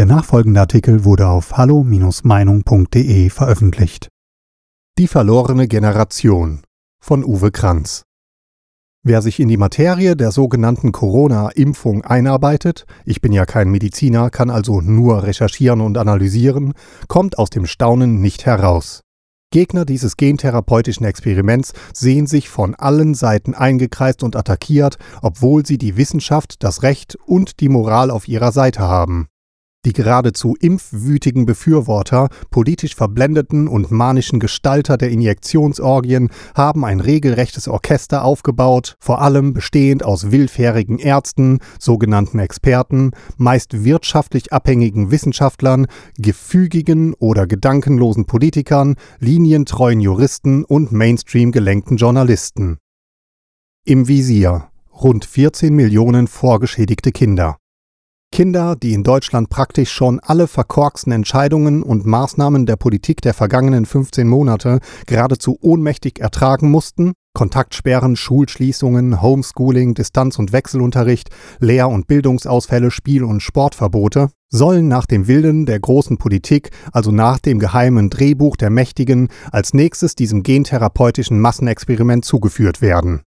Der nachfolgende Artikel wurde auf hallo-meinung.de veröffentlicht. Die verlorene Generation von Uwe Kranz. Wer sich in die Materie der sogenannten Corona-Impfung einarbeitet, ich bin ja kein Mediziner, kann also nur recherchieren und analysieren, kommt aus dem Staunen nicht heraus. Gegner dieses gentherapeutischen Experiments sehen sich von allen Seiten eingekreist und attackiert, obwohl sie die Wissenschaft, das Recht und die Moral auf ihrer Seite haben. Die geradezu impfwütigen Befürworter, politisch verblendeten und manischen Gestalter der Injektionsorgien haben ein regelrechtes Orchester aufgebaut, vor allem bestehend aus willfährigen Ärzten, sogenannten Experten, meist wirtschaftlich abhängigen Wissenschaftlern, gefügigen oder gedankenlosen Politikern, linientreuen Juristen und Mainstream gelenkten Journalisten. Im Visier rund 14 Millionen vorgeschädigte Kinder. Kinder, die in Deutschland praktisch schon alle verkorksten Entscheidungen und Maßnahmen der Politik der vergangenen 15 Monate geradezu ohnmächtig ertragen mussten, Kontaktsperren, Schulschließungen, Homeschooling, Distanz- und Wechselunterricht, Lehr- und Bildungsausfälle, Spiel- und Sportverbote, sollen nach dem Willen der großen Politik, also nach dem geheimen Drehbuch der Mächtigen, als nächstes diesem gentherapeutischen Massenexperiment zugeführt werden.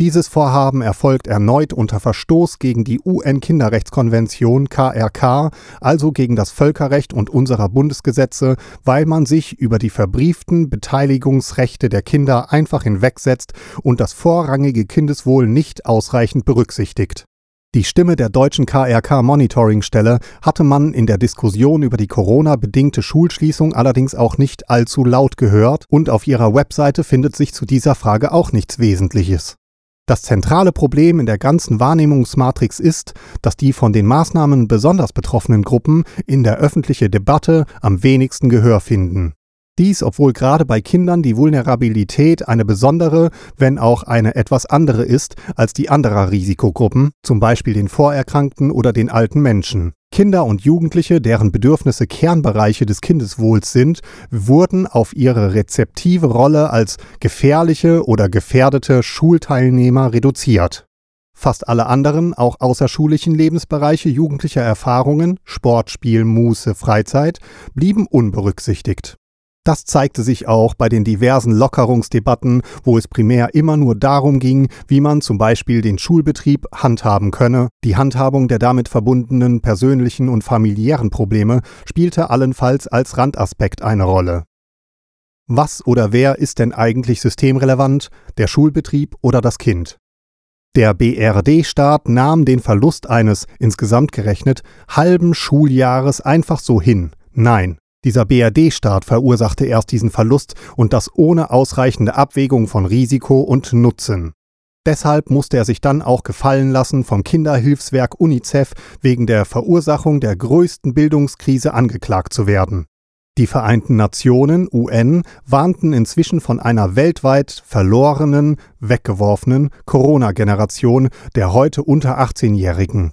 Dieses Vorhaben erfolgt erneut unter Verstoß gegen die UN-Kinderrechtskonvention KRK, also gegen das Völkerrecht und unserer Bundesgesetze, weil man sich über die verbrieften Beteiligungsrechte der Kinder einfach hinwegsetzt und das vorrangige Kindeswohl nicht ausreichend berücksichtigt. Die Stimme der deutschen KRK-Monitoringstelle hatte man in der Diskussion über die Corona-bedingte Schulschließung allerdings auch nicht allzu laut gehört und auf ihrer Webseite findet sich zu dieser Frage auch nichts Wesentliches. Das zentrale Problem in der ganzen Wahrnehmungsmatrix ist, dass die von den Maßnahmen besonders betroffenen Gruppen in der öffentlichen Debatte am wenigsten Gehör finden. Dies, obwohl gerade bei Kindern die Vulnerabilität eine besondere, wenn auch eine etwas andere ist als die anderer Risikogruppen, zum Beispiel den Vorerkrankten oder den alten Menschen. Kinder und Jugendliche, deren Bedürfnisse Kernbereiche des Kindeswohls sind, wurden auf ihre rezeptive Rolle als gefährliche oder gefährdete Schulteilnehmer reduziert. Fast alle anderen, auch außerschulischen Lebensbereiche jugendlicher Erfahrungen, Sport, Spiel, Muße, Freizeit, blieben unberücksichtigt. Das zeigte sich auch bei den diversen Lockerungsdebatten, wo es primär immer nur darum ging, wie man zum Beispiel den Schulbetrieb handhaben könne. Die Handhabung der damit verbundenen persönlichen und familiären Probleme spielte allenfalls als Randaspekt eine Rolle. Was oder wer ist denn eigentlich systemrelevant, der Schulbetrieb oder das Kind? Der BRD-Staat nahm den Verlust eines, insgesamt gerechnet, halben Schuljahres einfach so hin. Nein, dieser BRD-Staat verursachte erst diesen Verlust und das ohne ausreichende Abwägung von Risiko und Nutzen. Deshalb musste er sich dann auch gefallen lassen, vom Kinderhilfswerk UNICEF wegen der Verursachung der größten Bildungskrise angeklagt zu werden. Die Vereinten Nationen UN warnten inzwischen von einer weltweit verlorenen, weggeworfenen Corona-Generation der heute unter 18-Jährigen.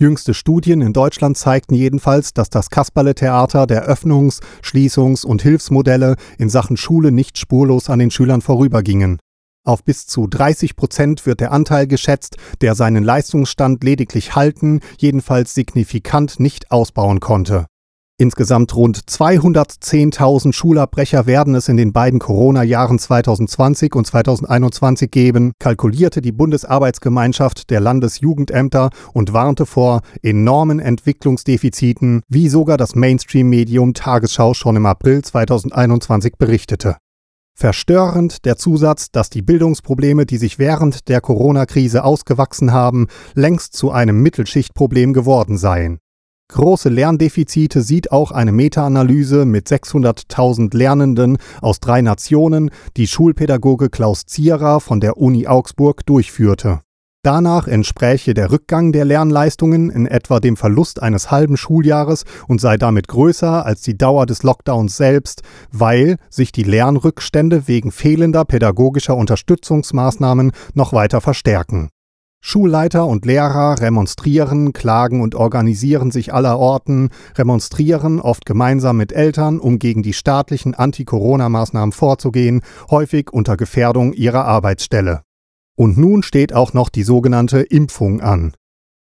Jüngste Studien in Deutschland zeigten jedenfalls, dass das Kasperle-Theater der Öffnungs-, Schließungs- und Hilfsmodelle in Sachen Schule nicht spurlos an den Schülern vorübergingen. Auf bis zu 30 Prozent wird der Anteil geschätzt, der seinen Leistungsstand lediglich halten, jedenfalls signifikant nicht ausbauen konnte. Insgesamt rund 210.000 Schulabbrecher werden es in den beiden Corona-Jahren 2020 und 2021 geben, kalkulierte die Bundesarbeitsgemeinschaft der Landesjugendämter und warnte vor enormen Entwicklungsdefiziten, wie sogar das Mainstream-Medium Tagesschau schon im April 2021 berichtete. Verstörend der Zusatz, dass die Bildungsprobleme, die sich während der Corona-Krise ausgewachsen haben, längst zu einem Mittelschichtproblem geworden seien. Große Lerndefizite sieht auch eine Meta-Analyse mit 600.000 Lernenden aus drei Nationen, die Schulpädagoge Klaus Zierer von der Uni Augsburg durchführte. Danach entspräche der Rückgang der Lernleistungen in etwa dem Verlust eines halben Schuljahres und sei damit größer als die Dauer des Lockdowns selbst, weil sich die Lernrückstände wegen fehlender pädagogischer Unterstützungsmaßnahmen noch weiter verstärken. Schulleiter und Lehrer remonstrieren, klagen und organisieren sich allerorten, remonstrieren oft gemeinsam mit Eltern, um gegen die staatlichen Anti-Corona-Maßnahmen vorzugehen, häufig unter Gefährdung ihrer Arbeitsstelle. Und nun steht auch noch die sogenannte Impfung an.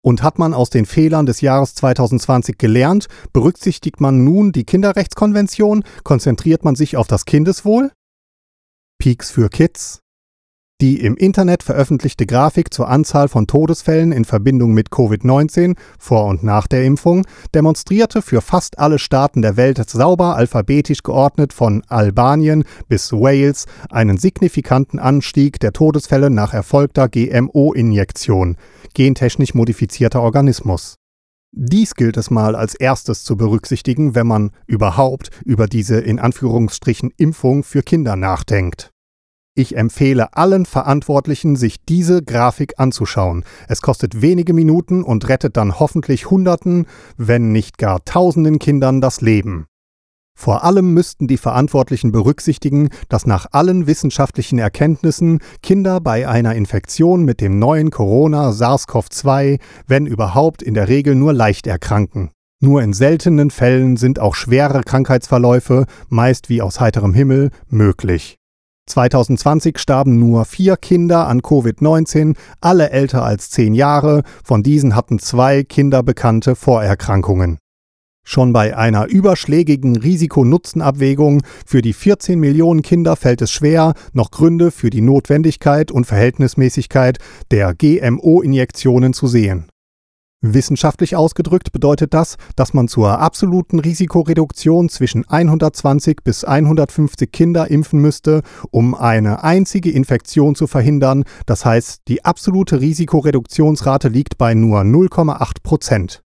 Und hat man aus den Fehlern des Jahres 2020 gelernt, berücksichtigt man nun die Kinderrechtskonvention, konzentriert man sich auf das Kindeswohl? Peaks für Kids, die im Internet veröffentlichte Grafik zur Anzahl von Todesfällen in Verbindung mit Covid-19 vor und nach der Impfung demonstrierte für fast alle Staaten der Welt sauber alphabetisch geordnet von Albanien bis Wales einen signifikanten Anstieg der Todesfälle nach erfolgter GMO-Injektion, gentechnisch modifizierter Organismus. Dies gilt es mal als erstes zu berücksichtigen, wenn man überhaupt über diese in Anführungsstrichen Impfung für Kinder nachdenkt. Ich empfehle allen Verantwortlichen, sich diese Grafik anzuschauen. Es kostet wenige Minuten und rettet dann hoffentlich Hunderten, wenn nicht gar Tausenden Kindern das Leben. Vor allem müssten die Verantwortlichen berücksichtigen, dass nach allen wissenschaftlichen Erkenntnissen Kinder bei einer Infektion mit dem neuen Corona SARS-CoV-2, wenn überhaupt, in der Regel nur leicht erkranken. Nur in seltenen Fällen sind auch schwere Krankheitsverläufe, meist wie aus heiterem Himmel, möglich. 2020 starben nur vier Kinder an Covid-19, alle älter als zehn Jahre, von diesen hatten zwei Kinder bekannte Vorerkrankungen. Schon bei einer überschlägigen Risiko-Nutzen-Abwägung für die 14 Millionen Kinder fällt es schwer, noch Gründe für die Notwendigkeit und Verhältnismäßigkeit der GMO-Injektionen zu sehen. Wissenschaftlich ausgedrückt bedeutet das, dass man zur absoluten Risikoreduktion zwischen 120 bis 150 Kinder impfen müsste, um eine einzige Infektion zu verhindern. Das heißt, die absolute Risikoreduktionsrate liegt bei nur 0,8 Prozent.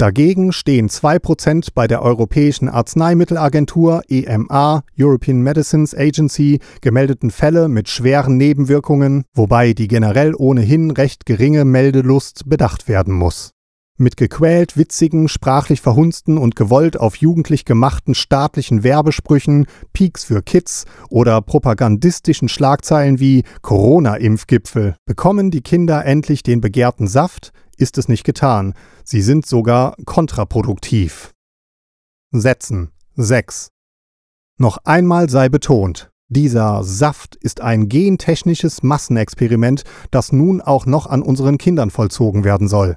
Dagegen stehen 2% bei der Europäischen Arzneimittelagentur EMA European Medicines Agency gemeldeten Fälle mit schweren Nebenwirkungen, wobei die generell ohnehin recht geringe Meldelust bedacht werden muss. Mit gequält witzigen, sprachlich verhunzten und gewollt auf jugendlich gemachten staatlichen Werbesprüchen, Peaks für Kids oder propagandistischen Schlagzeilen wie Corona-Impfgipfel bekommen die Kinder endlich den begehrten Saft, ist es nicht getan. Sie sind sogar kontraproduktiv. Setzen 6. Noch einmal sei betont, dieser Saft ist ein gentechnisches Massenexperiment, das nun auch noch an unseren Kindern vollzogen werden soll.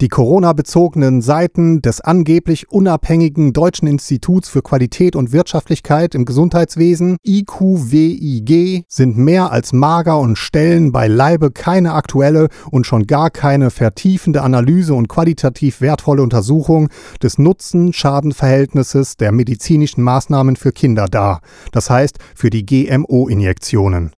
Die Corona-bezogenen Seiten des angeblich unabhängigen Deutschen Instituts für Qualität und Wirtschaftlichkeit im Gesundheitswesen IQWIG sind mehr als mager und stellen beileibe keine aktuelle und schon gar keine vertiefende Analyse und qualitativ wertvolle Untersuchung des Nutzen-Schaden-Verhältnisses der medizinischen Maßnahmen für Kinder dar, das heißt für die GMO-Injektionen.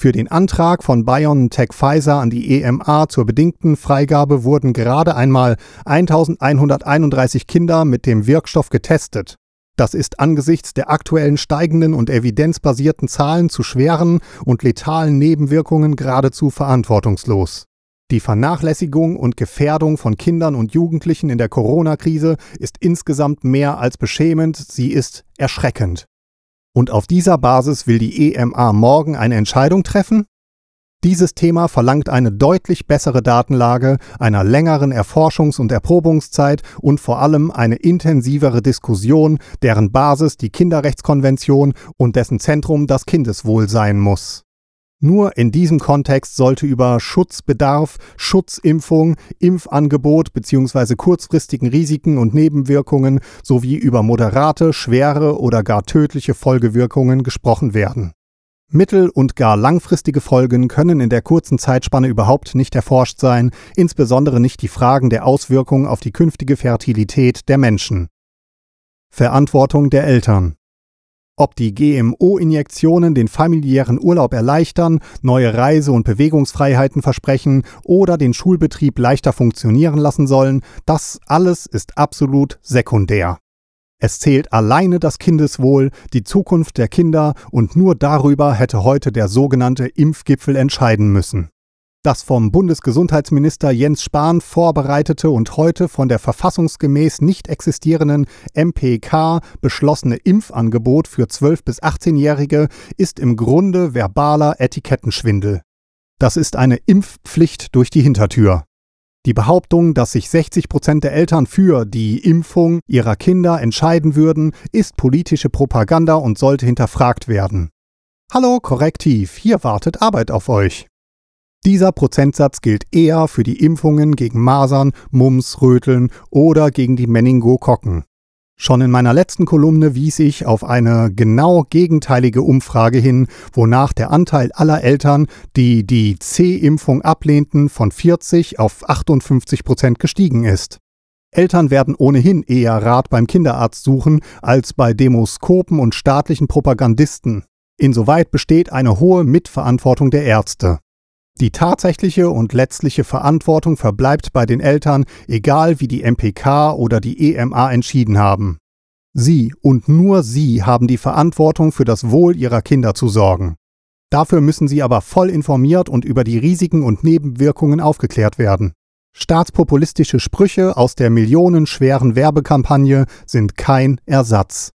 Für den Antrag von BioNTech Pfizer an die EMA zur bedingten Freigabe wurden gerade einmal 1131 Kinder mit dem Wirkstoff getestet. Das ist angesichts der aktuellen steigenden und evidenzbasierten Zahlen zu schweren und letalen Nebenwirkungen geradezu verantwortungslos. Die Vernachlässigung und Gefährdung von Kindern und Jugendlichen in der Corona-Krise ist insgesamt mehr als beschämend, sie ist erschreckend. Und auf dieser Basis will die EMA morgen eine Entscheidung treffen? Dieses Thema verlangt eine deutlich bessere Datenlage, einer längeren Erforschungs- und Erprobungszeit und vor allem eine intensivere Diskussion, deren Basis die Kinderrechtskonvention und dessen Zentrum das Kindeswohl sein muss. Nur in diesem Kontext sollte über Schutzbedarf, Schutzimpfung, Impfangebot bzw. kurzfristigen Risiken und Nebenwirkungen sowie über moderate, schwere oder gar tödliche Folgewirkungen gesprochen werden. Mittel- und gar langfristige Folgen können in der kurzen Zeitspanne überhaupt nicht erforscht sein, insbesondere nicht die Fragen der Auswirkungen auf die künftige Fertilität der Menschen. Verantwortung der Eltern ob die GMO-Injektionen den familiären Urlaub erleichtern, neue Reise- und Bewegungsfreiheiten versprechen oder den Schulbetrieb leichter funktionieren lassen sollen, das alles ist absolut sekundär. Es zählt alleine das Kindeswohl, die Zukunft der Kinder und nur darüber hätte heute der sogenannte Impfgipfel entscheiden müssen. Das vom Bundesgesundheitsminister Jens Spahn vorbereitete und heute von der verfassungsgemäß nicht existierenden MPK beschlossene Impfangebot für 12- bis 18-Jährige ist im Grunde verbaler Etikettenschwindel. Das ist eine Impfpflicht durch die Hintertür. Die Behauptung, dass sich 60 Prozent der Eltern für die Impfung ihrer Kinder entscheiden würden, ist politische Propaganda und sollte hinterfragt werden. Hallo Korrektiv, hier wartet Arbeit auf euch. Dieser Prozentsatz gilt eher für die Impfungen gegen Masern, Mumps, Röteln oder gegen die Meningokokken. Schon in meiner letzten Kolumne wies ich auf eine genau gegenteilige Umfrage hin, wonach der Anteil aller Eltern, die die C-Impfung ablehnten, von 40 auf 58 Prozent gestiegen ist. Eltern werden ohnehin eher Rat beim Kinderarzt suchen als bei Demoskopen und staatlichen Propagandisten. Insoweit besteht eine hohe Mitverantwortung der Ärzte. Die tatsächliche und letztliche Verantwortung verbleibt bei den Eltern, egal wie die MPK oder die EMA entschieden haben. Sie und nur Sie haben die Verantwortung für das Wohl Ihrer Kinder zu sorgen. Dafür müssen Sie aber voll informiert und über die Risiken und Nebenwirkungen aufgeklärt werden. Staatspopulistische Sprüche aus der millionenschweren Werbekampagne sind kein Ersatz.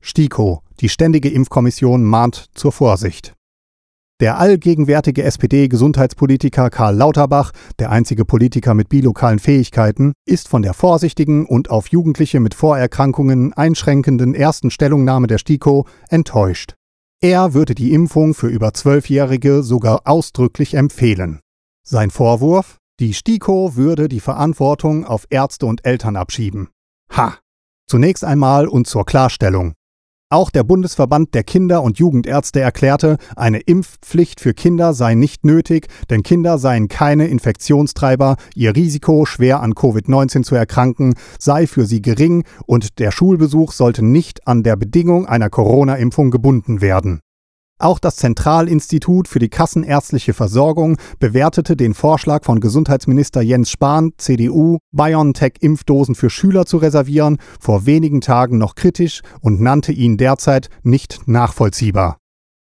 STIKO, die Ständige Impfkommission, mahnt zur Vorsicht. Der allgegenwärtige SPD-Gesundheitspolitiker Karl Lauterbach, der einzige Politiker mit bilokalen Fähigkeiten, ist von der vorsichtigen und auf Jugendliche mit Vorerkrankungen einschränkenden ersten Stellungnahme der STIKO enttäuscht. Er würde die Impfung für über Zwölfjährige sogar ausdrücklich empfehlen. Sein Vorwurf? Die STIKO würde die Verantwortung auf Ärzte und Eltern abschieben. Ha! Zunächst einmal und zur Klarstellung. Auch der Bundesverband der Kinder- und Jugendärzte erklärte, eine Impfpflicht für Kinder sei nicht nötig, denn Kinder seien keine Infektionstreiber, ihr Risiko, schwer an Covid-19 zu erkranken, sei für sie gering und der Schulbesuch sollte nicht an der Bedingung einer Corona-Impfung gebunden werden. Auch das Zentralinstitut für die kassenärztliche Versorgung bewertete den Vorschlag von Gesundheitsminister Jens Spahn, CDU, BioNTech-Impfdosen für Schüler zu reservieren, vor wenigen Tagen noch kritisch und nannte ihn derzeit nicht nachvollziehbar.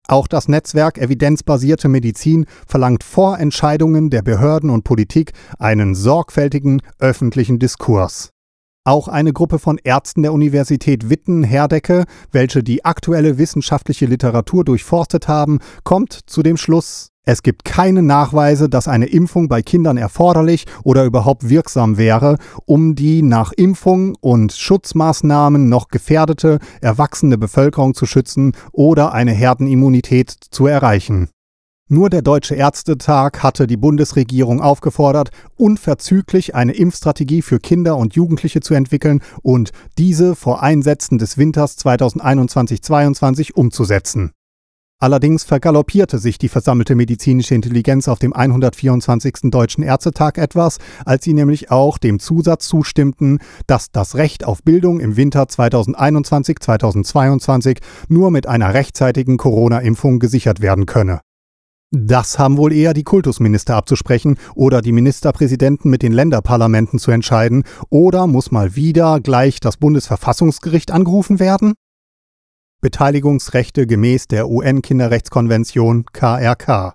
Auch das Netzwerk Evidenzbasierte Medizin verlangt vor Entscheidungen der Behörden und Politik einen sorgfältigen öffentlichen Diskurs. Auch eine Gruppe von Ärzten der Universität Witten-Herdecke, welche die aktuelle wissenschaftliche Literatur durchforstet haben, kommt zu dem Schluss, es gibt keine Nachweise, dass eine Impfung bei Kindern erforderlich oder überhaupt wirksam wäre, um die nach Impfung und Schutzmaßnahmen noch gefährdete erwachsene Bevölkerung zu schützen oder eine Herdenimmunität zu erreichen. Nur der Deutsche Ärztetag hatte die Bundesregierung aufgefordert, unverzüglich eine Impfstrategie für Kinder und Jugendliche zu entwickeln und diese vor Einsätzen des Winters 2021-22 umzusetzen. Allerdings vergaloppierte sich die versammelte medizinische Intelligenz auf dem 124. Deutschen Ärztetag etwas, als sie nämlich auch dem Zusatz zustimmten, dass das Recht auf Bildung im Winter 2021-2022 nur mit einer rechtzeitigen Corona-Impfung gesichert werden könne. Das haben wohl eher die Kultusminister abzusprechen oder die Ministerpräsidenten mit den Länderparlamenten zu entscheiden, oder muss mal wieder gleich das Bundesverfassungsgericht angerufen werden? Beteiligungsrechte gemäß der UN-Kinderrechtskonvention KRK.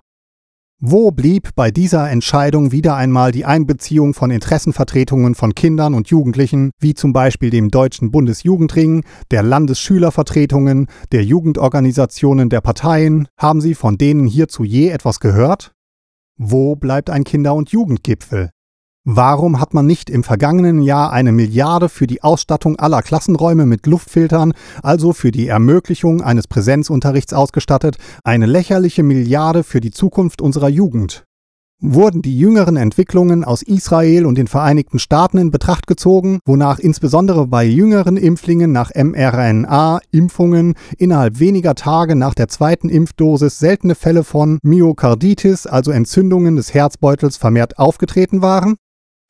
Wo blieb bei dieser Entscheidung wieder einmal die Einbeziehung von Interessenvertretungen von Kindern und Jugendlichen, wie zum Beispiel dem Deutschen Bundesjugendring, der Landesschülervertretungen, der Jugendorganisationen der Parteien? Haben Sie von denen hierzu je etwas gehört? Wo bleibt ein Kinder- und Jugendgipfel? Warum hat man nicht im vergangenen Jahr eine Milliarde für die Ausstattung aller Klassenräume mit Luftfiltern, also für die Ermöglichung eines Präsenzunterrichts ausgestattet, eine lächerliche Milliarde für die Zukunft unserer Jugend? Wurden die jüngeren Entwicklungen aus Israel und den Vereinigten Staaten in Betracht gezogen, wonach insbesondere bei jüngeren Impflingen nach mRNA-Impfungen innerhalb weniger Tage nach der zweiten Impfdosis seltene Fälle von Myokarditis, also Entzündungen des Herzbeutels, vermehrt aufgetreten waren?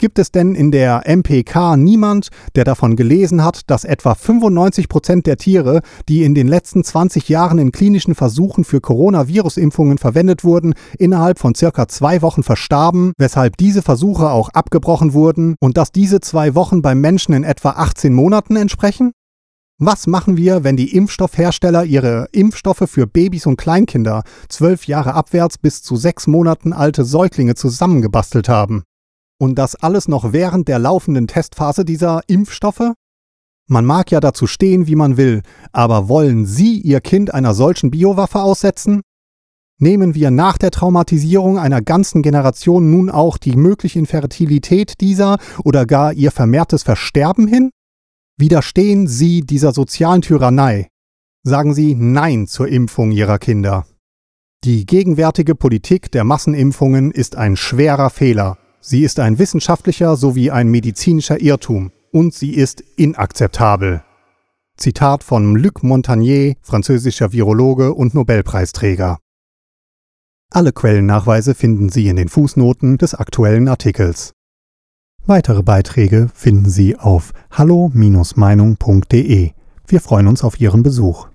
Gibt es denn in der MPK niemand, der davon gelesen hat, dass etwa 95 Prozent der Tiere, die in den letzten 20 Jahren in klinischen Versuchen für Coronavirus-Impfungen verwendet wurden, innerhalb von circa zwei Wochen verstarben, weshalb diese Versuche auch abgebrochen wurden und dass diese zwei Wochen beim Menschen in etwa 18 Monaten entsprechen? Was machen wir, wenn die Impfstoffhersteller ihre Impfstoffe für Babys und Kleinkinder, zwölf Jahre abwärts bis zu sechs Monaten alte Säuglinge zusammengebastelt haben? Und das alles noch während der laufenden Testphase dieser Impfstoffe? Man mag ja dazu stehen, wie man will, aber wollen Sie Ihr Kind einer solchen Biowaffe aussetzen? Nehmen wir nach der Traumatisierung einer ganzen Generation nun auch die mögliche Infertilität dieser oder gar ihr vermehrtes Versterben hin? Widerstehen Sie dieser sozialen Tyrannei? Sagen Sie Nein zur Impfung Ihrer Kinder. Die gegenwärtige Politik der Massenimpfungen ist ein schwerer Fehler. Sie ist ein wissenschaftlicher sowie ein medizinischer Irrtum und sie ist inakzeptabel. Zitat von Luc Montagnier, französischer Virologe und Nobelpreisträger. Alle Quellennachweise finden Sie in den Fußnoten des aktuellen Artikels. Weitere Beiträge finden Sie auf hallo-meinung.de. Wir freuen uns auf Ihren Besuch.